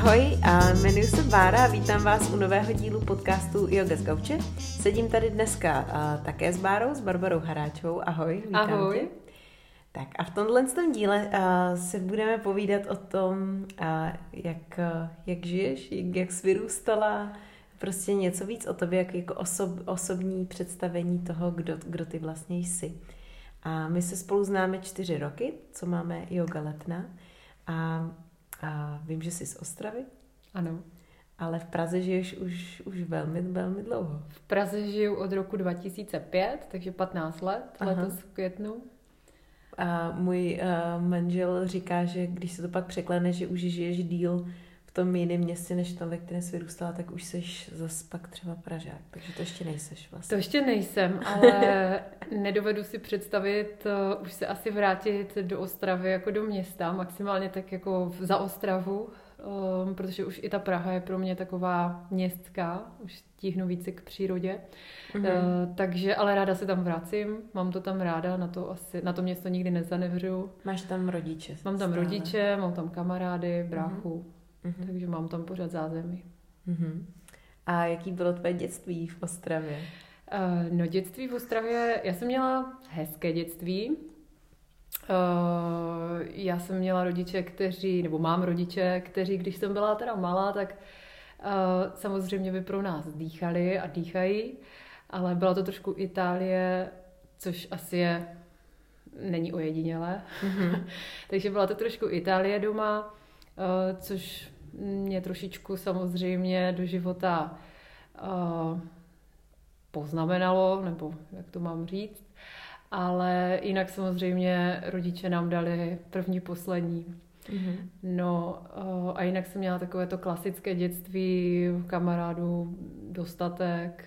Ahoj, a jmenuji se Bára a vítám vás u nového dílu podcastu Yoga z Gauče. Sedím tady dneska také s Bárou, s Barbarou Haráčovou. Ahoj, vítám Ahoj. tě. Tak a v tomhle tom díle se budeme povídat o tom, jak, jak žiješ, jak, jak jsi vyrůstala, prostě něco víc o tobě, jak jako osob, osobní představení toho, kdo, kdo ty vlastně jsi. A my se spolu známe čtyři roky, co máme yoga letna. A, a vím, že jsi z Ostravy, Ano. ale v Praze žiješ už, už velmi, velmi dlouho. V Praze žiju od roku 2005, takže 15 let, Aha. letos v květnu. A můj uh, manžel říká, že když se to pak překlene, že už žiješ díl v tom jiném městě, než tam, ve kterém jsi vyrůstala, tak už seš zas pak třeba Pražák. Takže to ještě nejseš To vlastně. ještě nejsem, ale nedovedu si představit uh, už se asi vrátit do Ostravy jako do města, maximálně tak jako za Ostravu, um, protože už i ta Praha je pro mě taková městská, už tíhnu více k přírodě. Mhm. Uh, takže, ale ráda se tam vracím, mám to tam ráda, na to, asi, na to město nikdy nezanevřu. Máš tam rodiče. Mám tam stále. rodiče, mám tam kamarády, bráchu, Mhm. takže mám tam pořád zázemí. Mhm. A jaký bylo tvoje dětství v Ostravě? Uh, no dětství v Ostravě, já jsem měla hezké dětství. Uh, já jsem měla rodiče, kteří, nebo mám rodiče, kteří, když jsem byla teda malá, tak uh, samozřejmě by pro nás dýchali a dýchají, ale byla to trošku Itálie, což asi je, není ojedinělé. Mhm. Takže byla to trošku Itálie doma, což mě trošičku samozřejmě do života eh, poznamenalo, nebo jak to mám říct. Ale jinak samozřejmě rodiče nám dali první, poslední. Mhm. No eh, a jinak jsem měla takové to klasické dětství, kamarádů, dostatek,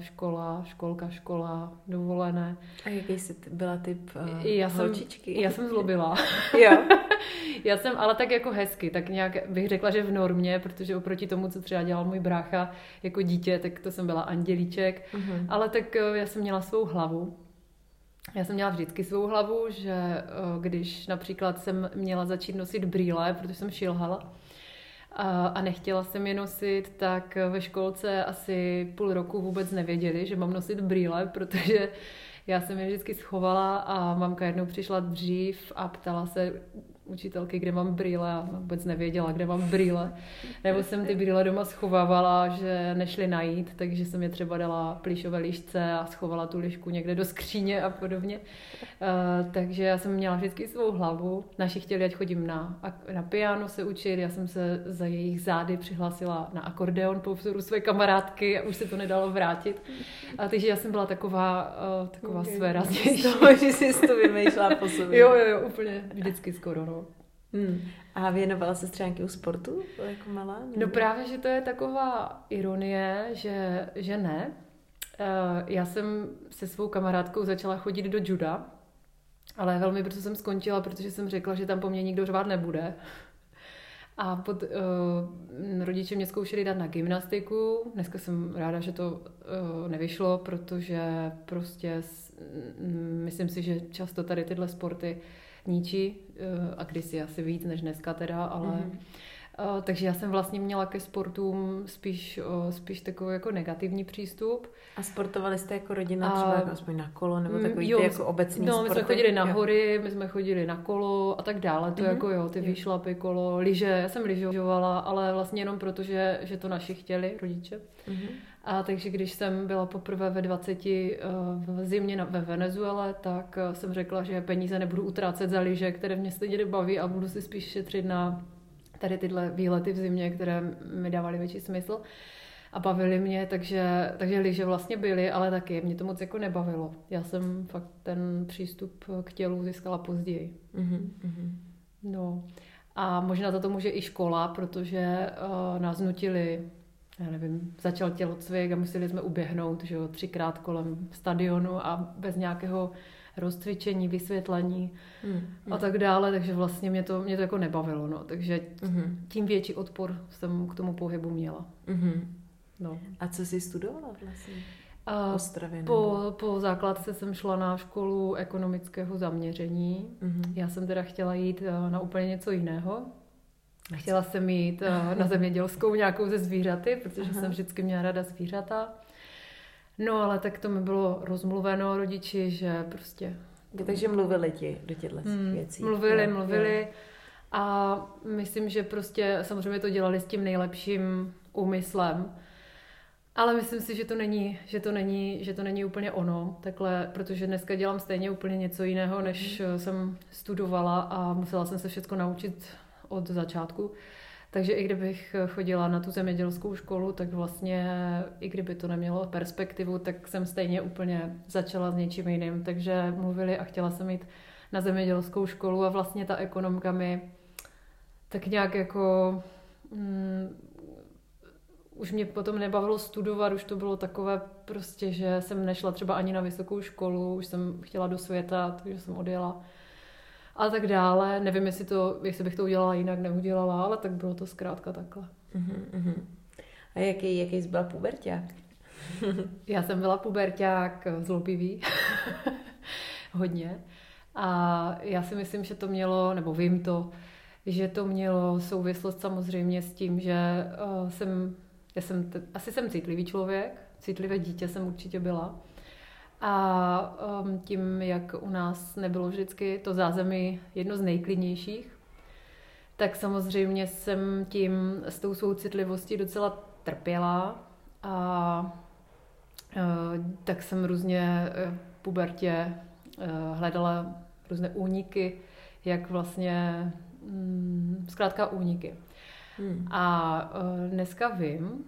škola, školka, škola, dovolené. A jaký jsi byla typ uh, Já jsem- holčičky? Já jsem zlobila. jo. Já jsem ale tak jako hezky, tak nějak bych řekla, že v normě, protože oproti tomu, co třeba dělal můj brácha jako dítě, tak to jsem byla andělíček. Mhm. Ale tak eh, já jsem měla svou hlavu. Já jsem měla vždycky svou hlavu, že eh, když například jsem měla začít nosit brýle, protože jsem šilhala, a, a nechtěla jsem je nosit, tak ve školce asi půl roku vůbec nevěděli, že mám nosit brýle, protože já jsem je vždycky schovala a mamka jednou přišla dřív a ptala se učitelky, kde mám brýle a vůbec nevěděla, kde mám brýle. Nebo jsem ty brýle doma schovávala, že nešly najít, takže jsem je třeba dala plíšové lišce a schovala tu lišku někde do skříně a podobně. Uh, takže já jsem měla vždycky svou hlavu. Naši chtěli, ať chodím na, na piano se učit, já jsem se za jejich zády přihlásila na akordeon po vzoru své kamarádky a už se to nedalo vrátit. A takže já jsem byla taková, uh, taková Ok. své že jsi to vymýšlela po sobě. Jo, jo, jo, úplně vždycky skoro, no. Hmm. A věnovala se třeba nějakému sportu jako malá? No právě, že to je taková ironie, že, že ne. Eh, Já jsem se svou kamarádkou začala chodit do juda, ale velmi brzo jsem skončila, protože jsem řekla, že tam po mně nikdo řvát nebude. A pod, uh, rodiče mě zkoušeli dát na gymnastiku. Dneska jsem ráda, že to uh, nevyšlo, protože prostě s, myslím si, že často tady tyhle sporty ničí uh, a kdysi asi víc než dneska teda, ale Mhm. Uh, takže já jsem vlastně měla ke sportům spíš, uh, spíš takový jako negativní přístup. A sportovali jste jako rodina A- třeba jako aspoň na kolo, nebo Mm, takový jo, ty jako obecný No, sporty? my jsme chodili na hory, my jsme chodili na kolo a tak dále. To Mhm. jako jo, ty Jo. výšlapy, kolo, lyže. Já jsem lyžovala, ale vlastně jenom proto, že, že to naši chtěli, rodiče. Mhm. A takže když jsem byla poprvé ve 20 uh, v zimě na, ve Venezuele, tak jsem řekla, že peníze nebudu utrácet za lyže, které mě stejně nebaví a budu si spíš šetřit na tady tyhle výlety v zimě, které mi dávaly větší smysl a bavily mě, takže, takže lyže vlastně byly, ale taky mě to moc jako nebavilo. Já jsem fakt ten přístup k tělu získala později. Mhm. Mhm. No a možná za to může i škola, protože uh, nás nutili, já nevím, začal tělocvik a museli jsme uběhnout, že jo, třikrát kolem stadionu a bez nějakého rozcvičení, vysvětlení Mhm. a tak dále, takže vlastně mě to, mě to jako nebavilo, no, takže Mhm. tím větší odpor jsem k tomu pohybu měla. Mhm. No. A co jsi studovala vlastně? A Ostravě? po, po základce jsem šla na školu ekonomického zaměření. Mhm. Já jsem teda chtěla jít eh, na úplně něco jiného. Chtěla jsem jít uh, na zemědělskou nějakou ze zvířaty, protože Aha. jsem vždycky měla rada zvířata. No ale tak to mi bylo rozmluveno rodiči, že prostě... Takže mluvili ti do těchto hmm, věcí. Mluvili, jo, mluvili. A myslím, že prostě samozřejmě to dělali s tím nejlepším úmyslem. Ale myslím si, že to není, že to není, že to není úplně ono, takhle, protože dneska dělám stejně úplně něco jiného, než mm. jsem studovala a musela jsem se všechno naučit od začátku. Takže i kdybych chodila na tu zemědělskou školu, tak vlastně i kdyby to nemělo perspektivu, tak jsem stejně úplně začala s něčím jiným. Takže mluvili a chtěla jsem jít na zemědělskou školu a vlastně ta ekonomka mi tak nějak jako mm, už mě potom nebavilo studovat, už to bylo takové prostě, že jsem nešla třeba ani na vysokou školu, už jsem chtěla do světa, takže jsem odjela a tak dále. Nevím, jestli, to, jestli bych to udělala jinak, neudělala, ale tak bylo to zkrátka takhle. Uh-huh, A jaký, jaký jsi byla puberták? Já jsem byla puberták zlobivý. Hodně. A já si myslím, že to mělo, nebo vím to, že to mělo souvislost samozřejmě s tím, že uh, jsem, já jsem, asi jsem citlivý člověk, citlivé dítě jsem určitě byla. A um, tím, jak u nás nebylo vždycky to zázemí jedno z nejklidnějších, tak samozřejmě jsem tím s tou svou citlivostí docela trpěla a uh, tak jsem různě v pubertě uh, hledala různé úniky, jak vlastně mm, zkrátka úniky. Hmm. A uh, dneska vím,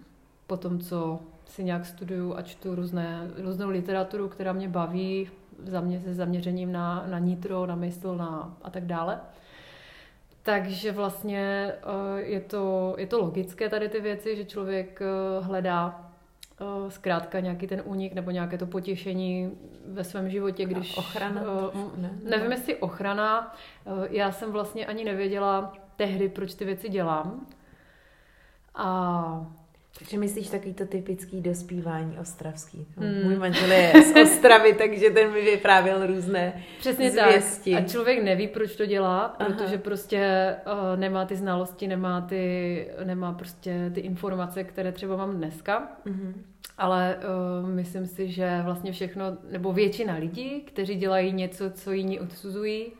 po tom, co si nějak studuju a čtu různé, různou literaturu, která mě baví, za mě se zaměřením na, na nitro, na mysl na, a tak dále. Takže vlastně uh, je to, je to logické tady ty věci, že člověk uh, hledá uh, zkrátka nějaký ten únik nebo nějaké to potěšení ve svém životě, když... A ochrana? Uh, ne, nevím, jestli ochrana. Já jsem vlastně ani nevěděla tehdy, proč ty věci dělám. A takže myslíš takový to typický dospívání ostravský. Hmm. Můj manžel je z Ostravy, takže ten mi vyprávěl různé Přesně zvěsti. tak. A člověk neví, proč to dělá, protože Aha. prostě uh, nemá ty znalosti, nemá, ty, nemá prostě ty informace, které třeba mám dneska. Uh-huh. Ale uh, myslím si, že vlastně všechno, nebo většina lidí, kteří dělají něco, co jiní odsuzují,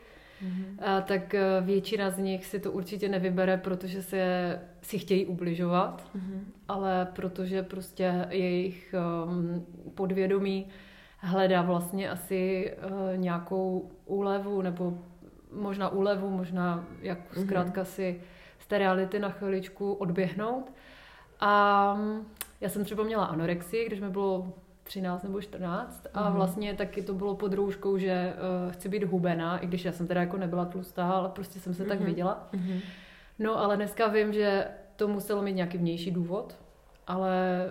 mm-hmm. a, tak eh, většina z nich si to určitě nevybere, protože se si chtějí ubližovat, mm-hmm. ale protože prostě jejich um, podvědomí hledá vlastně asi uh, nějakou úlevu nebo možná úlevu, možná jak mm-hmm. zkrátka si z té reality na chviličku odběhnout. A mm, já jsem třeba měla anorexii, když mi bylo 13 nebo 14 a mm-hmm. vlastně taky to bylo pod rouškou, že uh, chci být hubená, i když já jsem teda jako nebyla tlustá, ale prostě jsem se mm-hmm. tak mhm. viděla. Mm-hmm. No ale dneska vím, že to muselo mít nějaký vnější důvod, ale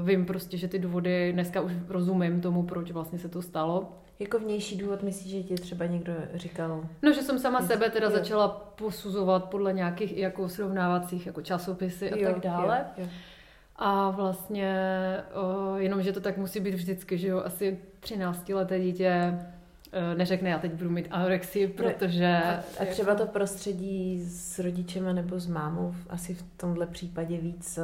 uh, vím prostě, že ty důvody dneska už rozumím tomu, proč vlastně se to stalo. Jako vnější důvod myslíš, že ti třeba někdo říkal? No, že jsem sama sebe teda jo. začala posuzovat podle nějakých jako srovnávacích jako časopisy a jo, tak dále. Jo, jo. A vlastně jenom, že to tak musí být vždycky, že jo, asi 13 leté dítě neřekne, já teď budu mít anorexii, protože... A, a třeba to prostředí s rodičema nebo s mámou asi v tomhle případě víc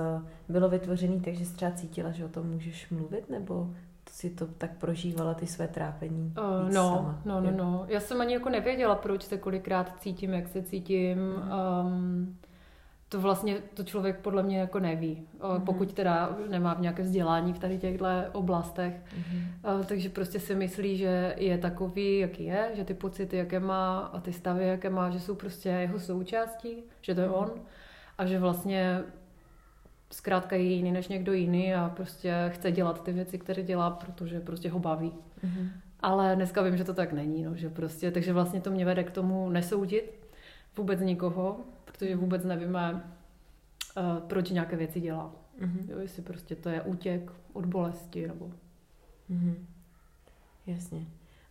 bylo vytvořený, takže jsi třeba cítila, že o tom můžeš mluvit, nebo si to tak prožívala ty své trápení uh, no, sama. no, no, no. Já jsem ani jako nevěděla, proč se kolikrát cítím, jak se cítím. Mm. Um, to vlastně to člověk podle mě jako neví, mm-hmm. pokud teda nemá v nějaké vzdělání v tady těchto oblastech. Mm-hmm. Takže prostě si myslí, že je takový, jaký je, že ty pocity, jaké má a ty stavy, jaké má, že jsou prostě jeho součástí, že to je mm-hmm. on a že vlastně zkrátka je jiný než někdo jiný a prostě chce dělat ty věci, které dělá, protože prostě ho baví. Mm-hmm. Ale dneska vím, že to tak není, no, že prostě, takže vlastně to mě vede k tomu nesoudit vůbec nikoho, protože vůbec nevíme, uh, proč nějaké věci dělá. Mm-hmm. Jo, jestli prostě to je útěk od bolesti nebo... Mm-hmm. Jasně.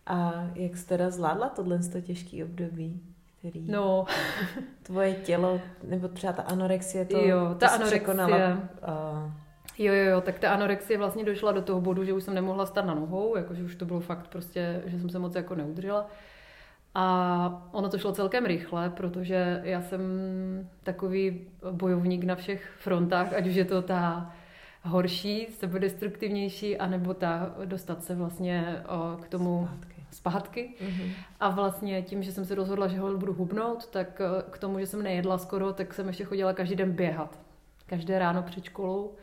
A jak jsi teda zvládla tohle těžké období? Který no. tvoje tělo, nebo třeba ta anorexie, to, jo, ta to anorexie, překonala. Uh... Jo, jo, jo, tak ta anorexie vlastně došla do toho bodu, že už jsem nemohla stát na nohou, jakože už to bylo fakt prostě, že jsem se moc jako neudržela. A ono to šlo celkem rychle, protože já jsem takový bojovník na všech frontách, ať už je to ta horší, sebedestruktivnější, anebo ta dostat se vlastně k tomu zpátky. zpátky. Mm-hmm. A vlastně tím, že jsem se rozhodla, že ho budu hubnout, tak k tomu, že jsem nejedla skoro, tak jsem ještě chodila každý den běhat. Každé ráno před školou.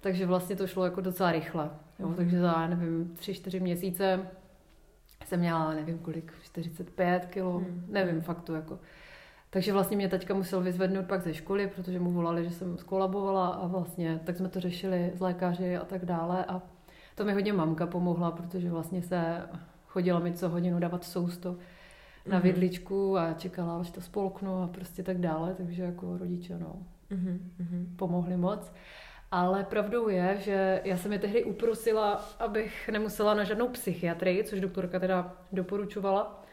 Takže vlastně to šlo jako docela rychle. Jo, mm-hmm. Takže za, nevím, tři, čtyři měsíce jsem měla, nevím kolik, 45 kilo, mm. nevím fakt to jako. Takže vlastně mě teďka musel vyzvednout pak ze školy, protože mu volali, že jsem skolabovala a vlastně tak jsme to řešili s lékaři a tak dále a to mi hodně mamka pomohla, protože vlastně se chodila mi co hodinu dávat sousto na mm-hmm. vidličku a čekala, až to spolknu a prostě tak dále, takže jako rodiče, no, mm-hmm. pomohli moc. Ale pravdou je, že já jsem je tehdy uprosila, abych nemusela na žádnou psychiatrii, což doktorka teda doporučovala.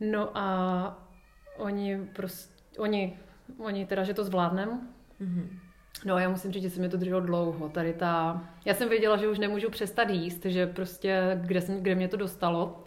No a oni prostě, oni, oni teda, že to zvládnem. Mm-hmm. No a já musím říct, že se mi to drželo dlouho. Tady ta... Já jsem věděla, že už nemůžu přestat jíst, že prostě kde, jsem, kde mě to dostalo.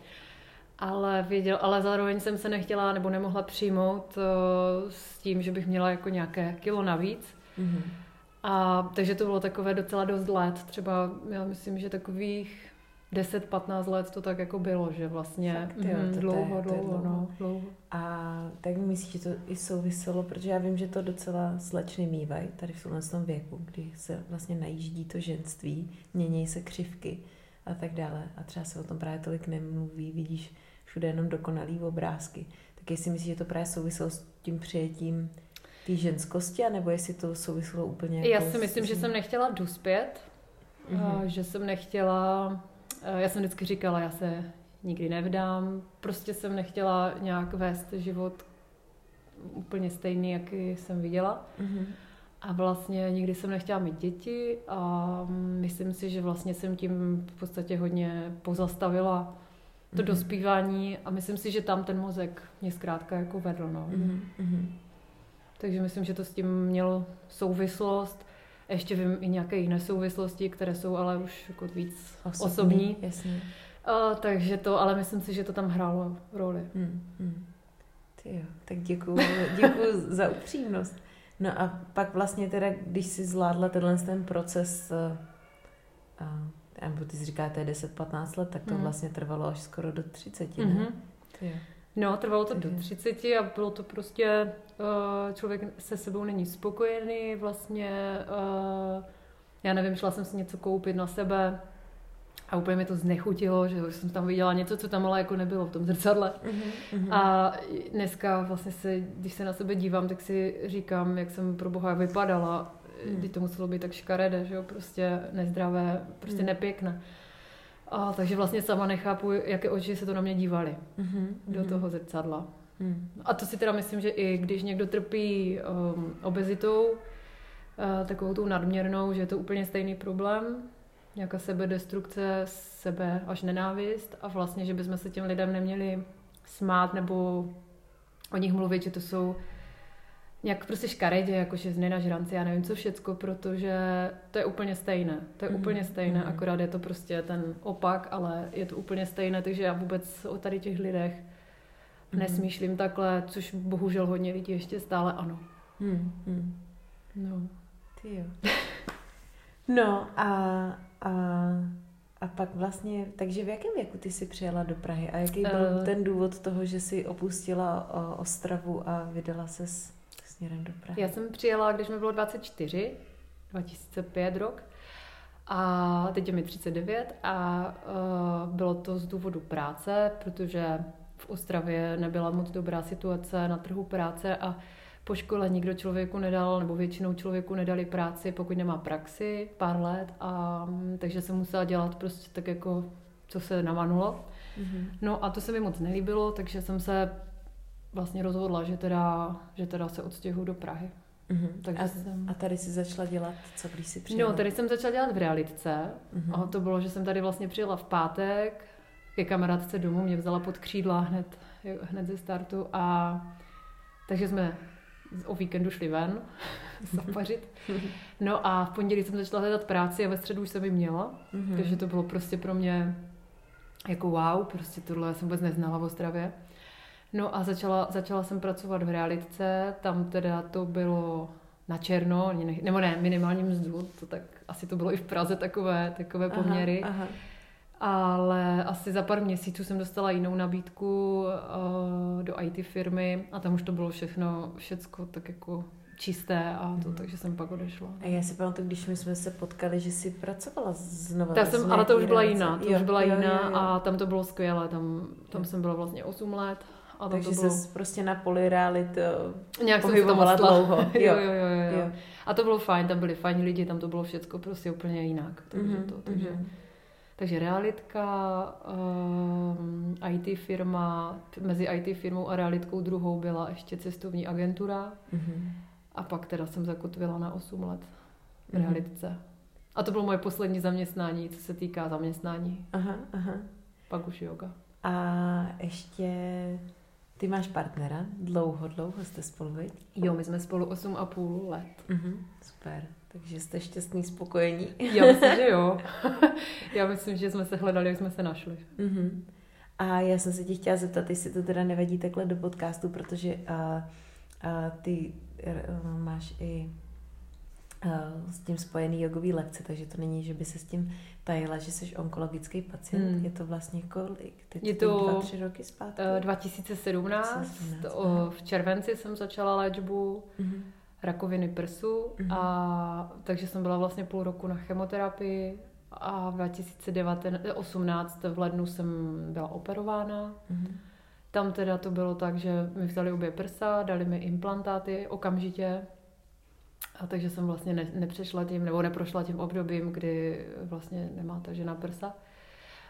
Ale, věděl, ale zároveň jsem se nechtěla nebo nemohla přijmout uh, s tím, že bych měla jako nějaké kilo navíc. Mm-hmm. A takže to bylo takové docela dost let, třeba já myslím, že takových 10-15 let to tak jako bylo, že vlastně Fakt, jo, mm, to dlouho, je, dlouho, dlouho, no, dlouho. A tak myslíš, že to i souviselo, protože já vím, že to docela slečny mývají tady v tomhle tom věku, kdy se vlastně najíždí to ženství, mění se křivky a tak dále. A třeba se o tom právě tolik nemluví, vidíš všude jenom dokonalý obrázky. Tak jestli myslíš, že to právě souviselo s tím přijetím té ženskosti, anebo jestli to souvislo úplně... Já jako si myslím, s... že jsem nechtěla dospět, mm-hmm. že jsem nechtěla... Já jsem vždycky říkala, já se nikdy nevdám, prostě jsem nechtěla nějak vést život úplně stejný, jaký jsem viděla. Mm-hmm. A vlastně nikdy jsem nechtěla mít děti a myslím si, že vlastně jsem tím v podstatě hodně pozastavila to mm-hmm. dospívání a myslím si, že tam ten mozek mě zkrátka jako vedl. No. Mm-hmm. Takže myslím, že to s tím mělo souvislost. Ještě vím i nějaké jiné souvislosti, které jsou ale už jako víc osobní. osobní. Jasně. A, takže to, ale myslím si, že to tam hrálo roli. Hmm, hmm. Ty jo, tak děkuji, děkuji za upřímnost. No a pak vlastně teda, když jsi zvládla tenhle ten proces, a, nebo ty jsi říká, to je 10-15 let, tak to hmm. vlastně trvalo až skoro do 30, ne? Mm-hmm. Ty jo. No, trvalo to do 30 a bylo to prostě, uh, člověk se sebou není spokojený, vlastně, uh, já nevím, šla jsem si něco koupit na sebe a úplně mi to znechutilo, že jsem tam viděla něco, co tam ale jako nebylo v tom zrcadle. Mm-hmm. A dneska vlastně se, když se na sebe dívám, tak si říkám, jak jsem pro boha vypadala, mm. kdy to muselo být tak škaredé, že jo, prostě nezdravé, prostě mm. nepěkné. A, takže vlastně sama nechápu, jaké oči se to na mě dívaly mm-hmm. do mhm. toho zrcadla. Mm. A to si teda myslím, že i když někdo trpí um, obezitou, uh, takovou tou nadměrnou, že je to úplně stejný problém, nějaká sebedestrukce, sebe až nenávist a vlastně, že bychom se těm lidem neměli smát nebo o nich mluvit, že to jsou nějak prostě škaredě, jakože z na žranci, já nevím co všecko, protože to je úplně stejné. To je mm. úplně stejné, mm. akorát je to prostě ten opak, ale je to úplně stejné, takže já vůbec o tady těch lidech mm. nesmýšlím takhle, což bohužel hodně lidí ještě stále ano. Mm. Mm. No. Ty jo. no a, a, a pak vlastně, takže v jakém věku ty jsi přijela do Prahy a jaký byl uh, ten důvod toho, že jsi opustila o, Ostravu a vydala se směrem do Prahy? Já jsem přijela, když mi bylo 24, 2005 rok. A teď je mi 39 a uh, bylo to z důvodu práce, protože v Ostravě nebyla moc dobrá situace na trhu práce a po škole nikdo člověku nedal, nebo většinou člověku nedali práci, pokud nemá praxi, pár let, a, mm, takže jsem musela dělat prostě tak jako, co se namanulo. Mm-hmm. No a to se mi moc nelíbilo, takže jsem se vlastně rozhodla, že teda, že teda se odstěhu do Prahy. Mm-hmm. Takže a, jsem... a tady si začala dělat, co když si přijela? No, tady jsem začala dělat v realitce. Mm-hmm. A to bylo, že jsem tady vlastně přijela v pátek ke kamarádce domů, mě vzala pod křídla hned, hned ze startu a takže jsme o víkendu šli ven zapařit. No a v pondělí jsem začala hledat práci a ve středu už jsem ji měla, mm-hmm. takže to bylo prostě pro mě jako wow, prostě tohle jsem vůbec neznala v Ostravě. No a začala, začala jsem pracovat v realitce, tam teda to bylo na černo, nebo ne, minimální mzdu, to tak asi to bylo i v Praze takové, takové poměry. Aha, aha. Ale asi za pár měsíců jsem dostala jinou nabídku uh, do IT firmy a tam už to bylo všechno, všecko tak jako čisté a to, mm. takže jsem pak odešla. A já si pamatuju, když my jsme se potkali, že jsi pracovala znovu. Tak jsem, ale to už byla jiná, to jo, už byla jo, jiná jo, jo. a tam to bylo skvělé, tam, tam jsem byla vlastně 8 let. A takže to bylo... se prostě na polirealit Nějak pohybovala dlouho. jo, jo, jo, jo, jo. A to bylo fajn, tam byli fajní lidi, tam to bylo všechno prostě úplně jinak. Takže, mm-hmm, to, takže, mm-hmm. takže realitka, um, IT firma, mezi IT firmou a realitkou druhou byla ještě cestovní agentura. Mm-hmm. A pak teda jsem zakotvila na 8 let v mm-hmm. realitce. A to bylo moje poslední zaměstnání, co se týká zaměstnání. Aha, aha. Pak už yoga. A ještě ty máš partnera? Dlouho, dlouho jste spolu, viď? Jo, my jsme spolu 8,5 let. Mm-hmm, super. Takže jste šťastný, spokojení. Já myslím, že jo. Já myslím, že jsme se hledali, jak jsme se našli. Mm-hmm. A já jsem se tě chtěla zeptat, jestli to teda nevadí takhle do podcastu, protože uh, uh, ty uh, máš i s tím spojený jogový lekce, takže to není, že by se s tím tajila, že jsi onkologický pacient. Hmm. Je to vlastně kolik? Teď je to dva, tři roky zpátky? 2017. 2017 o, v červenci jsem začala léčbu hmm. rakoviny prsu hmm. a takže jsem byla vlastně půl roku na chemoterapii a v 2018 v lednu jsem byla operována. Hmm. Tam teda to bylo tak, že mi vzali obě prsa, dali mi implantáty okamžitě a takže jsem vlastně ne, nepřešla tím, nebo neprošla tím obdobím, kdy vlastně nemáte žena prsa.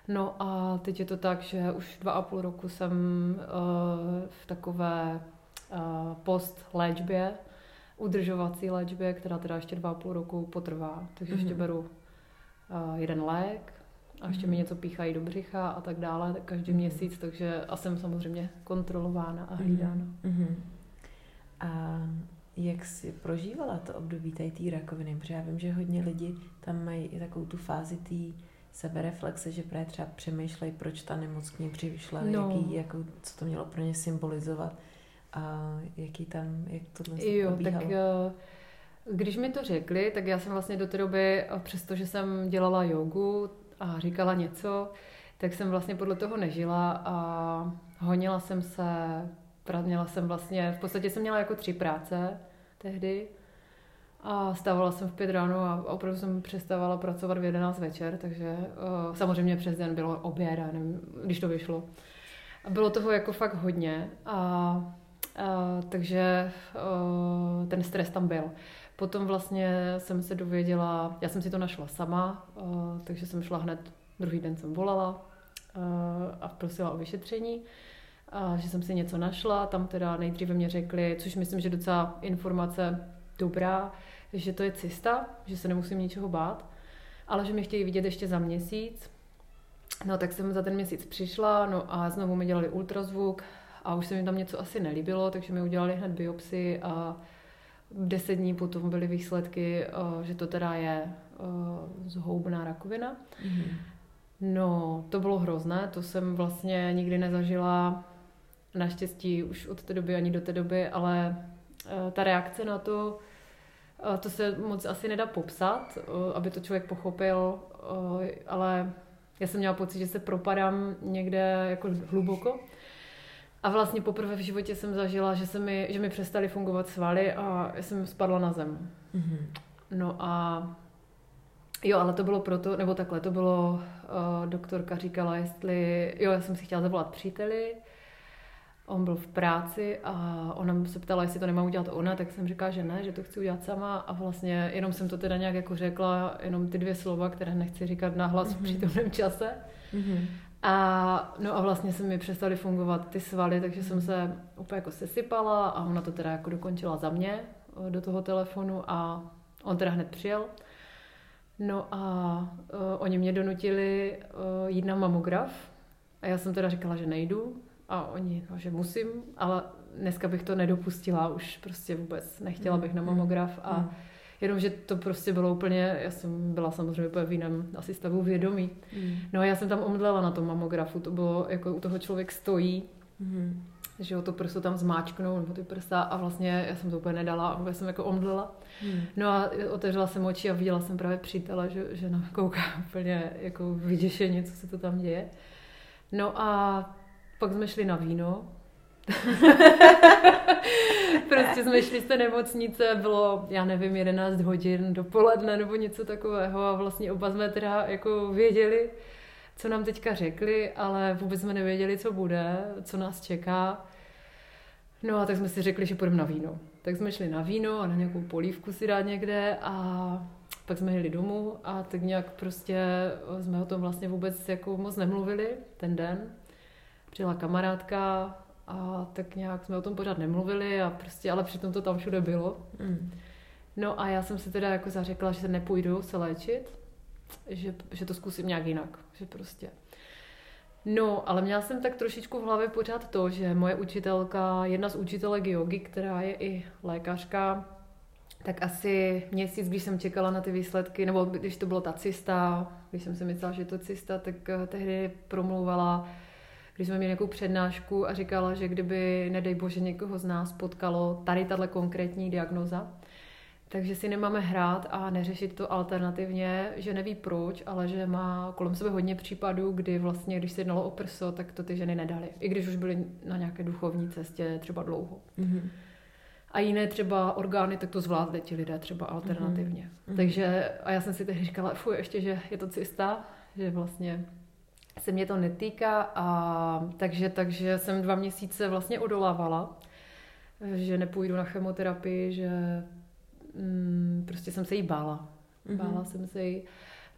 No a teď je to tak, že už dva a půl roku jsem uh, v takové uh, post léčbě, udržovací léčbě, která teda ještě dva a půl roku potrvá. Takže mm-hmm. ještě mhm. beru uh, jeden lék a ještě mm-hmm. mi něco píchají do břicha a tak dále tak každý mm-hmm. měsíc, takže a jsem samozřejmě kontrolována a hlídána. Mm-hmm. Jak jsi prožívala to období tady té rakoviny, protože já vím, že hodně lidi tam mají i takovou tu fázi té sebereflexe, že právě třeba přemýšlejí, proč ta nemoc k ní přišla, no. jaký, jako, co to mělo pro ně symbolizovat a jaký tam, jak tohle Jo, probíhalo. tak eh, když mi to řekli, tak já jsem vlastně do té doby, přestože jsem dělala jogu a říkala něco, tak jsem vlastně podle toho nežila a honila jsem se, měla jsem vlastně, v podstatě jsem měla jako tři práce, tehdy. A stávala jsem v pět ráno a opravdu jsem přestávala pracovat v 11 večer, takže uh, samozřejmě přes den bylo oběd, nevím, když to vyšlo. A bylo toho jako fakt hodně a Uh, takže uh, ten stres tam byl. Potom vlastně jsem se dověděla, já jsem si to našla sama, uh, takže jsem šla hned, druhý den jsem volala uh, a prosila o vyšetření a že jsem si něco našla. Tam teda nejdříve mě řekli, což myslím, že docela informace dobrá, že to je cysta, že se nemusím ničeho bát, ale že mě chtějí vidět ještě za měsíc. No tak jsem za ten měsíc přišla, no a znovu mi dělali ultrazvuk a už se mi tam něco asi nelíbilo, takže mi udělali hned biopsi a deset dní potom byly výsledky, eh, že to teda je eh, zhoubná rakovina. Mm-hmm. No, to bylo hrozné, to jsem vlastně nikdy nezažila Naštěstí už od té doby ani do té doby, ale eh, ta reakce na to, eh, to se moc asi nedá popsat, eh, aby to člověk pochopil, ale já jsem měla pocit, že se propadám někde jako hluboko. A vlastně poprvé v životě jsem zažila, že, se mi, že mi přestaly fungovat svaly a já jsem spadla na zem. Mm-hmm. No a jo, ale to bylo proto, nebo takhle, to bylo, uh, doktorka říkala, jestli, jo, já jsem si chtěla zavolat příteli, on byl v práci a ona se ptala, jestli to nemá udělat ona, tak jsem říkala, že ne, že to chci udělat sama a vlastně jenom jsem to teda nějak jako řekla, jenom ty dvě slova, které nechci říkat nahlas mm-hmm. v mhm. přítomném čase. Mm-hmm. A, no a vlastně se mi přestaly fungovat ty svaly, takže jsem se úplně jako sesypala a ona to teda jako dokončila za mě eh, do toho telefonu a on teda hned přijel. No a uh, oni mě donutili uh, jít na mamograf a já jsem teda říkala, že nejdu, a oni, no, že musím, ale dneska bych to nedopustila, už prostě vůbec nechtěla bych na mm, mamograf a mm. jenom, že to prostě bylo úplně, já jsem byla samozřejmě úplně v jiném asi stavu vědomí. Mm. No a já jsem tam omdlela na tom mamografu, to bylo, jako u toho člověk stojí, mm. že ho to prso tam zmáčknou, nebo ty prsa a vlastně já jsem to úplně nedala a jsem jako omdlela. Hmm. No a otevřela jsem oči a viděla jsem právě přítele, že, že na kouká úplně jako vyděšeně, co se to tam děje. No a pak jsme šli na víno. prostě jsme šli z té nemocnice, bylo, já nevím, 11 hodin dopoledne nebo něco takového a vlastně oba jsme teda jako věděli, co nám teďka řekli, ale vůbec jsme nevěděli, co bude, co nás čeká. No a tak jsme si řekli, že půjdeme na víno. Tak jsme šli na víno a na nějakou polívku si dát někde a pak jsme jeli domů a tak nějak prostě jsme o tom vlastně vůbec jako moc nemluvili ten den. Přijela kamarádka a tak nějak jsme o tom pořád nemluvili a prostě, ale přitom to tam všude bylo. Mm. No a já jsem si teda jako zařekla, že se nepůjdu se léčit, že, že to zkusím nějak jinak, že prostě. No, ale měla jsem tak trošičku v hlavě pořád to, že moje učitelka, jedna z učitelek jogy, která je i lékařka, tak asi měsíc, když jsem čekala na ty výsledky, nebo když to bylo ta cista, když jsem si myslela, že je to cista, tak eh, tehdy promlouvala, když jsme měli nějakou přednášku a říkala, že kdyby, nedej bože, někoho z nás potkalo tady tahle konkrétní diagnoza, takže si nemáme hrát a neřešit to alternativně, že neví proč, ale že má kolem sebe hodně případů, kdy vlastně, když se jednalo o prso, tak to ty ženy nedali. I když už byly na nějaké duchovní cestě třeba dlouho. Mm-hmm. A jiné třeba orgány, tak to zvládli ti lidé třeba alternativně. Mm-hmm. Takže, a já jsem si tehdy říkala, fuj, ještě, že je to cista, že vlastně se mě to netýká a takže, takže jsem dva měsíce vlastně odolávala, že nepůjdu na chemoterapii, že mm, prostě jsem se jí bála. Mm-hmm. Bála jsem se jí.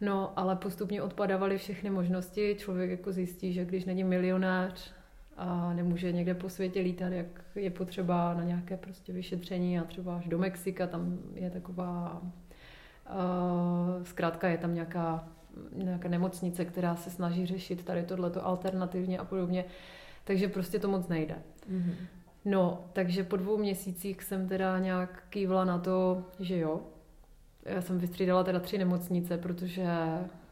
No, ale postupně odpadávaly všechny možnosti. Člověk jako zjistí, že když není milionář a nemůže někde po světě lítat, jak je potřeba na nějaké prostě vyšetření a třeba až do Mexika, tam je taková, uh, zkrátka je tam nějaká, nějaká nemocnice, která se snaží řešit tady tohleto alternativně a podobně. Takže prostě to moc nejde. Mm-hmm. No, takže po dvou měsících jsem teda nějak kývla na to, že jo. Já jsem vystřídala teda tři nemocnice, protože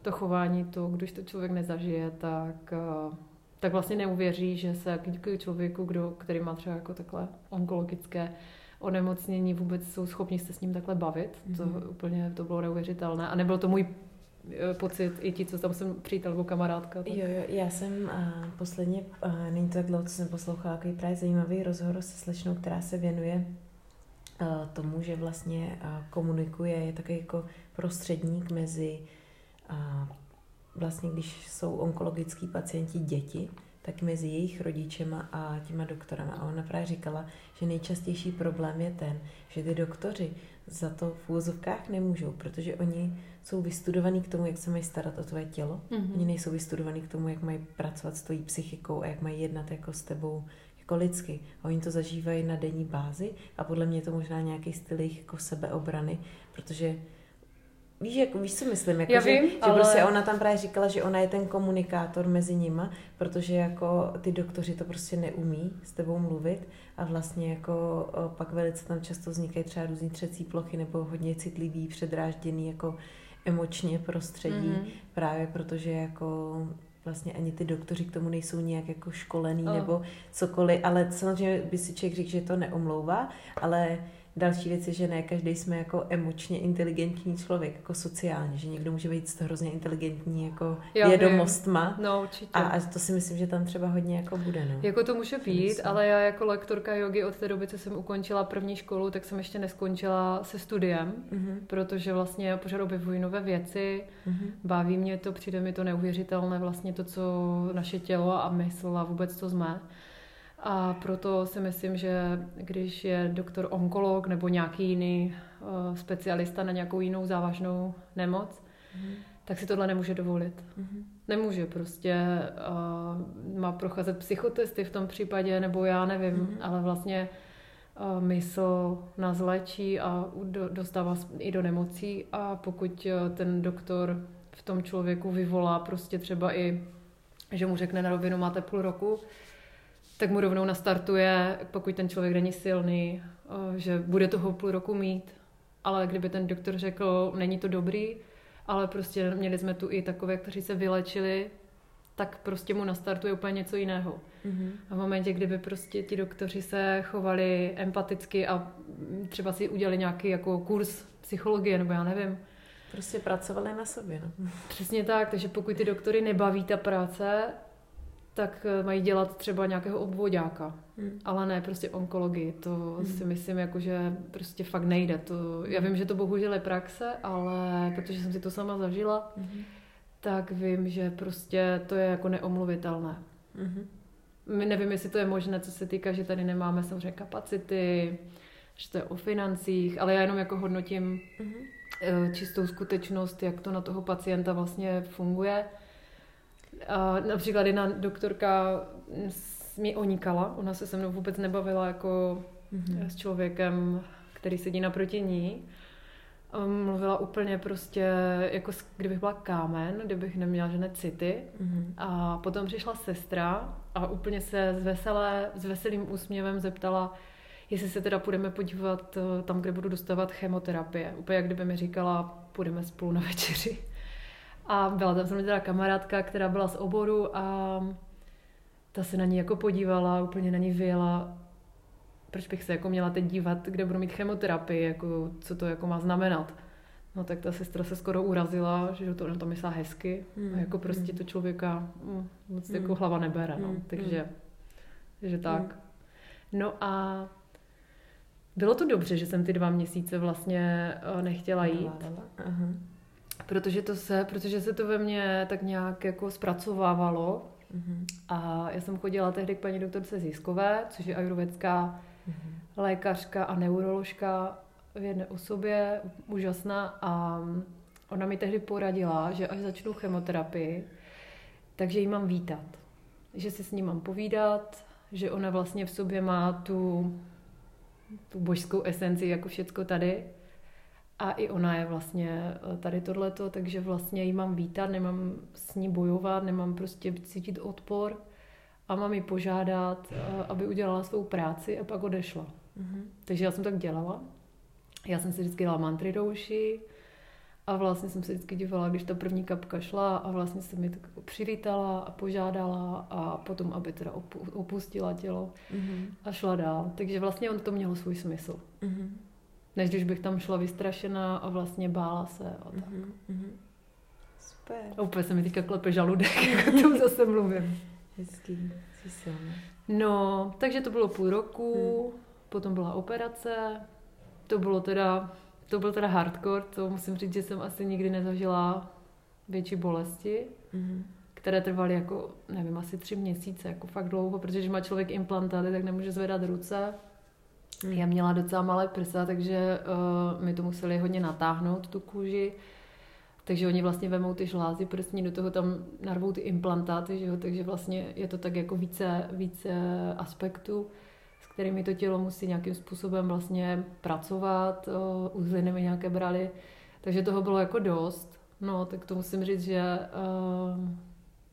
to chování, to, když to člověk nezažije, tak, eh, tak vlastně neuvěří, že se k člověku, kdo, který má třeba jako takhle onkologické onemocnění, vůbec jsou schopni se s ním takhle bavit. Mm-hmm. To mhm. úplně to bylo neuvěřitelné. A nebyl to můj pocit i ti, co tam jsem přítel nebo kamarádka. Tak. Jo, jo, já jsem uh, posledně, uh, není to tak dlouho, co jsem poslouchala, takový právě zajímavý rozhovor se slečnou, která se věnuje tomu, že vlastně komunikuje, je takový jako prostředník mezi uh, vlastně, když jsou onkologický pacienti děti, tak mezi jejich rodičema a těma doktorama. A ona právě říkala, že nejčastější problém je ten, že ty doktoři za to v úvozovkách nemůžou, protože oni jsou vystudovaní k tomu, jak se mají starat o tvoje tělo. Mm-hmm. Oni nejsou vystudovaní k tomu, jak mají pracovat s tvojí psychikou a jak mají jednat jako s tebou jako lidsky. A oni to zažívají na denní bázi a podle mě je to možná nějaký styl jejich jako sebeobrany, protože Víš, jako, víš, co myslím? Jako, Já že, vím, že ale... prostě ona tam právě říkala, že ona je ten komunikátor mezi nima, protože jako ty doktoři to prostě neumí s tebou mluvit a vlastně jako pak velice tam často vznikají třeba různý třecí plochy nebo hodně citlivý, předrážděný jako emočně prostředí, mm-hmm. právě protože jako vlastně ani ty doktoři k tomu nejsou nějak jako školený oh. nebo cokoliv, ale samozřejmě by si člověk řekl, že to neomlouvá, ale Další věc je, že ne každý jsme jako emočně inteligentní člověk, jako sociálně, že někdo může být hrozně inteligentní jako Já vědomostma. Vím. No, určitě. A, a to si myslím, že tam třeba hodně jako bude. No. Jako to může být, ale já jako lektorka jogy od té doby, co jsem ukončila první školu, tak jsem ještě neskončila se studiem, mm-hmm. protože vlastně pořád objevuji nové věci, mm-hmm. baví mě to, přijde mi to neuvěřitelné vlastně to, co naše tělo a mysl a vůbec to jsme. A proto si myslím, že když je doktor onkolog nebo nějaký jiný uh, specialista na nějakou jinou závažnou nemoc, mm. tak si tohle nemůže dovolit. Mm. Nemůže prostě. Uh, má procházet psychotesty v tom případě, nebo já nevím, mm. ale vlastně uh, mysl nás léčí a do, dostává i do nemocí a pokud ten doktor v tom člověku vyvolá prostě třeba i, že mu řekne na rovinu máte půl roku, tak mu rovnou nastartuje, pokud ten člověk není silný, že bude toho půl roku mít. Ale kdyby ten doktor řekl, není to dobrý, ale prostě měli jsme tu i takové, kteří se vylečili, tak prostě mu nastartuje úplně něco jiného. Mm-hmm. A v momentě, kdyby prostě ti doktoři se chovali empaticky a třeba si udělali nějaký jako kurz psychologie, nebo já nevím. Prostě pracovali na sobě, no. Přesně tak, takže pokud ty doktory nebaví ta práce, tak eh, mají dělat třeba nějakého obvodáka, hmm. ale ne prostě onkologii. To hmm. si myslím, jako, že prostě fakt nejde. To, já vím, že to bohužel je praxe, ale protože jsem si to sama zažila, hmm. tak vím, že prostě to je jako neomluvitelné. Hmm. My nevím, jestli to je možné, co se týká, že tady nemáme samozřejmě kapacity, že to je o financích, ale já jenom jako hodnotím mm-hmm. čistou skutečnost, jak to na toho pacienta vlastně funguje. A například jedna doktorka mi onikala, ona se se mnou vůbec nebavila jako mm-hmm. s člověkem, který sedí naproti ní. Mluvila úplně prostě, jako kdybych byla kámen, kdybych neměla žádné city. Mm-hmm. A potom přišla sestra a úplně se s, veselé, s veselým úsměvem zeptala, jestli se teda půjdeme podívat eh, tam, kde budu dostávat chemoterapie. Úplně jak kdyby mi říkala, půjdeme spolu na večeři. A byla tam samozřejmě teda kamarádka, která byla z oboru a ta se na ní jako podívala, úplně na ní vyjela, proč bych se jako měla teď dívat, kde budu mít chemoterapii, jako, co to jako má znamenat. No tak ta sestra se skoro urazila, že to na to myslá hezky mm. a jako prostě mm. to člověka mm, moc mm. jako hlava nebere, no. Mm. Takže, že tak. Mm. No a bylo to dobře, že jsem ty dva měsíce vlastně eh, nechtěla jít. Aha. Protože, to se, protože se to ve mně tak nějak jako zpracovávalo. Uh-huh. A já jsem chodila tehdy k paní doktorce Získové, což je ajurvédská uh-huh. lékařka a neuroložka v jedné osobě, úžasná. A ona mi tehdy poradila, že až začnu chemoterapii, takže jí mám vítat. Že si s ní mám povídat, že ona vlastně v sobě má tu, tu božskou esenci, jako všecko tady a i ona je vlastně eh, tady tohleto, takže vlastně ji mám vítat, nemám s ní bojovat, nemám prostě cítit odpor a mám ji požádat, eh, aby udělala svou práci a pak odešla. Mm-hmm. Takže já jsem tak dělala. Já jsem si vždycky dala mantry do uši a vlastně jsem se vždycky dívala, když ta první kapka šla a vlastně jsem mi tak jako přivítala a požádala a potom, aby teda opustila tělo mm-hmm. a šla dál. Takže vlastně on to mělo svůj smysl. Mm-hmm než když bych tam šla vystrašená a vlastně bála se a tak. Mm-hmm. Super. A úplně se mi teďka klepe žaludek, jako tomu zase mluvím. Hezký, jsi. No, takže to bylo půl roku, hmm. potom byla operace, to bylo teda, to byl teda hardcore, to musím říct, že jsem asi nikdy nezažila větší bolesti, mm-hmm. které trvaly jako, nevím, asi tři měsíce, jako fakt dlouho, protože když má člověk implantáty, tak nemůže zvedat ruce, Hmm. Já měla docela malé prsa, takže uh, mi to museli hodně natáhnout, tu kůži. Takže oni vlastně vemou ty žlázy prsní, do toho tam narvou ty implantáty, že jo? takže vlastně je to tak jako více, více aspektů, s kterými to tělo musí nějakým způsobem vlastně pracovat, uh, uzliny mi nějaké brali, takže toho bylo jako dost. No, tak to musím říct, že uh,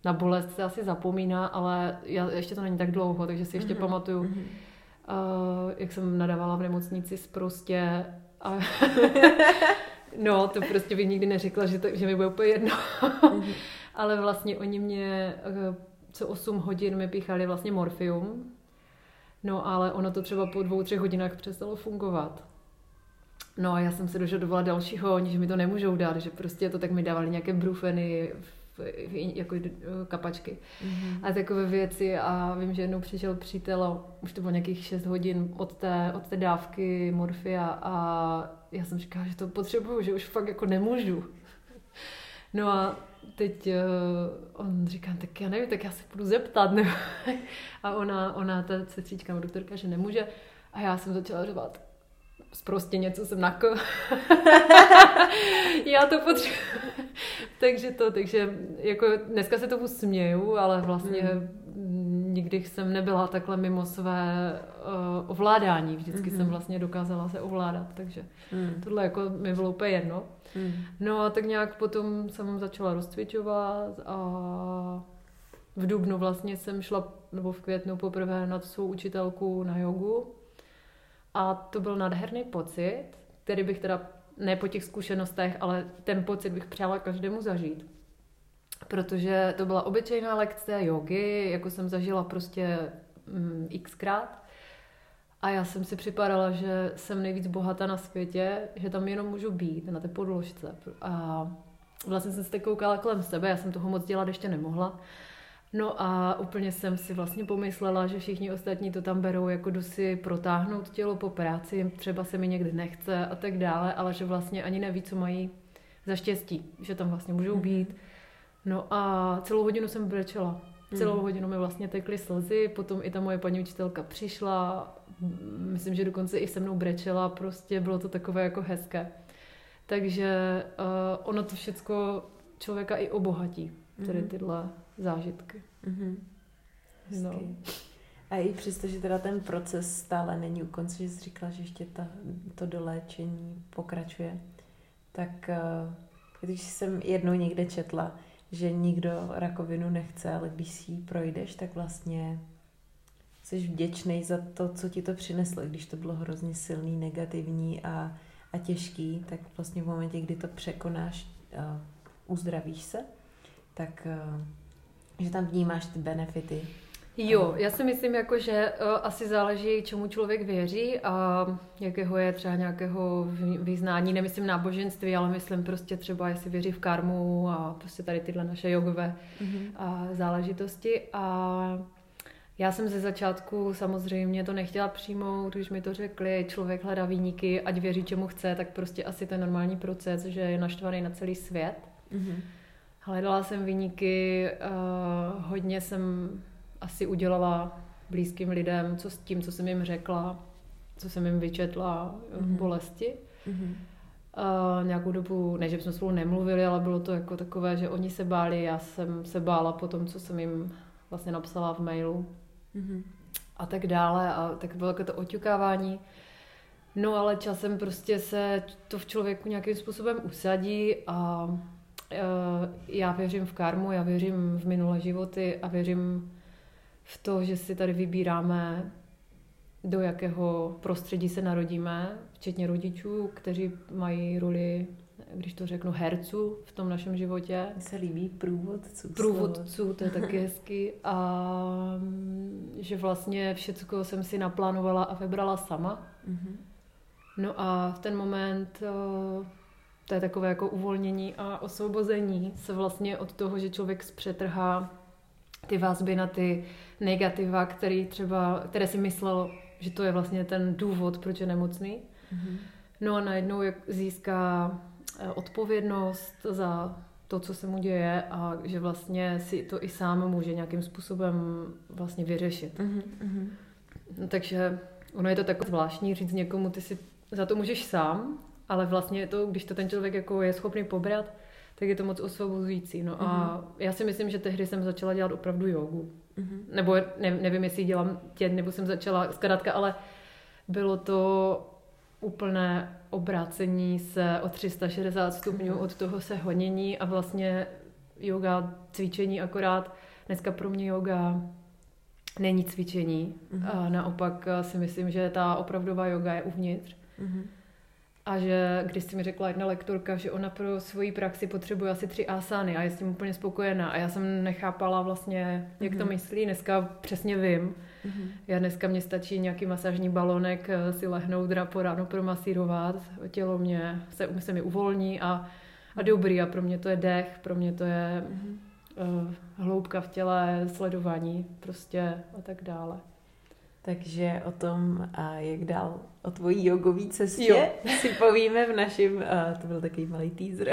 na bolest se asi zapomíná, ale já, ještě to není tak dlouho, takže si ještě mm-hmm. pamatuju, mm-hmm uh, jak jsem nadávala v nemocnici prostě a no, to prostě bych nikdy neřekla, že, to, že mi bude úplně jedno. Mhm. Ale vlastně oni mě uh, co 8 hodin mi píchali vlastně morfium. No ale ono to třeba po dvou, třech hodinách přestalo fungovat. No a já jsem se dožadovala dalšího, oni, že mi to nemůžou dát, že prostě to tak mi dávali nějaké brufeny jako kapačky mm-hmm. a takové věci a vím, že jednou přišel přítel a už to bylo nějakých 6 hodin od té, od té dávky morfia a já jsem říkala, že to potřebuju, že už fakt jako nemůžu. No a teď uh, on říká, tak já nevím, tak já se budu zeptat. Ne? a ona, ona, ta sestřička, doktorka, že nemůže. A já jsem začala řovat, prostě něco jsem nakl. Já to potřebuji. Takže to, takže jako dneska se tomu směju, ale vlastně mm. nikdy jsem nebyla takhle mimo své uh, ovládání. Vždycky mm-hmm. jsem vlastně dokázala se ovládat, takže mm. tohle jako mi bylo úplně jedno. Mm. No a tak nějak potom jsem začala rozcvičovat a v Dubnu vlastně jsem šla, nebo v květnu poprvé na svou učitelku na jogu a to byl nádherný pocit, který bych teda ne po těch zkušenostech, ale ten pocit bych přála každému zažít. protože to byla obyčejná lekce jogy, jako jsem zažila prostě mm, xkrát. A já jsem si připadala, že jsem nejvíc bohatá na světě, že tam jenom můžu být na té podložce. A vlastně jsem se tak koukala kolem sebe, já jsem toho moc dělat ještě nemohla. No a úplně jsem si vlastně pomyslela, že všichni ostatní to tam berou, jako jdu si protáhnout tělo po práci, třeba se mi někdy nechce a tak dále, ale že vlastně ani neví, co mají za štěstí, že tam vlastně můžou mhm. být. No a celou hodinu jsem brečela. Celou mhm. hodinu mi vlastně tekly slzy, potom i ta moje paní učitelka přišla, myslím, že dokonce i se mnou brečela, prostě bylo to takové jako hezké. Takže uh, ono to všechno člověka i obohatí, tedy mhm. tyhle zážitky. Mm-hmm. No. A i přesto, že teda ten proces stále není u konce, že jsi říkala, že ještě ta, to doléčení pokračuje, tak eh, když jsem jednou někde četla, že nikdo rakovinu nechce, ale když si ji projdeš, tak vlastně jsi vděčný za to, co ti to přineslo. Když to bylo hrozně silný, negativní a, a těžký, tak vlastně v momentě, kdy to překonáš, uh, uzdravíš se, tak uh, že tam vnímáš ty benefity. Jo, já si myslím, jako, že uh, asi záleží, čemu člověk věří a jakého je třeba nějakého vyznání, nemyslím náboženství, ale myslím prostě třeba, jestli věří v karmu a prostě tady tyhle naše jogové mm-hmm. a záležitosti. A já jsem ze začátku samozřejmě to nechtěla přijmout, když mi to řekli, člověk hledá výniky, ať věří, čemu chce, tak prostě asi ten normální proces, že je naštvaný na celý svět. Mm-hmm. Hledala jsem vyniky, uh, hodně jsem asi udělala blízkým lidem, co s tím, co jsem jim řekla, co jsem jim vyčetla mm-hmm. v bolesti. Mm-hmm. Uh, nějakou dobu, ne, že jsme spolu nemluvili, ale bylo to jako takové, že oni se báli, já jsem se bála po tom, co jsem jim vlastně napsala v mailu mm-hmm. a tak dále. A tak bylo jako to oťukávání. No ale časem prostě se to v člověku nějakým způsobem usadí a Eh, já věřím v karmu, já věřím v minulé životy a věřím v to, že si tady vybíráme, do jakého prostředí se narodíme, včetně rodičů, kteří mají roli, když to řeknu, herců v tom našem životě. Mně se líbí průvodců. Průvodců, to je taky hezky. A mm, že vlastně všecko jsem si naplánovala a vybrala sama. Mm-hmm. No a v ten moment eh, to je takové jako uvolnění a osvobození se vlastně od toho, že člověk zpřetrhá ty vazby na ty negativa, který třeba, které si myslel, že to je vlastně ten důvod, proč je nemocný. Mm-hmm. No a najednou jak získá eh, odpovědnost za to, co se mu děje a že vlastně si to i sám může nějakým způsobem vlastně vyřešit. Mm-hmm. No, takže ono je to takové zvláštní říct někomu, ty si za to můžeš sám, ale vlastně to, když to ten člověk jako je schopný pobrat, tak je to moc osvobozující. No mm-hmm. a mhm. já si myslím, že tehdy jsem začala dělat opravdu jogu. Mm-hmm. Nebo ne, nevím, jestli dělám tě, nebo jsem začala zkrátka, ale bylo to úplné obrácení se o 360 stupňů mm-hmm. od toho se honění a vlastně yoga, cvičení akorát. Dneska pro mě yoga není cvičení. Mm-hmm. A naopak si myslím, že ta opravdová yoga je uvnitř. Mm-hmm. A že když si mi řekla jedna lektorka, že ona pro svoji praxi potřebuje asi tři asány a je s tím úplně spokojená. A já jsem nechápala vlastně, jak mm-hmm. to mhm. myslí. Dneska přesně vím. Mm-hmm. Já dneska mě stačí nějaký masážní balonek eh, si lehnout po ráno promasírovat. Tělo mě se, se mi uvolní a, a dobrý. A pro mě to je dech, pro mě to je mm-hmm. uh, hloubka v těle, sledování prostě a tak dále. Takže o tom, jak dál o tvojí jogový cestě jo. si povíme v našem, to byl takový malý teaser,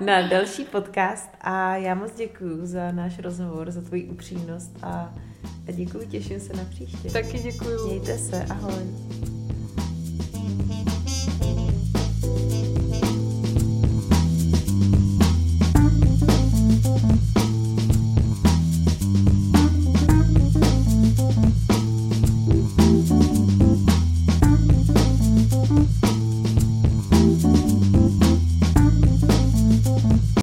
na další podcast. A já moc děkuji za náš rozhovor, za tvoji upřímnost a, a děkuji, těším se na příště. Taky děkuji. Mějte se, ahoj.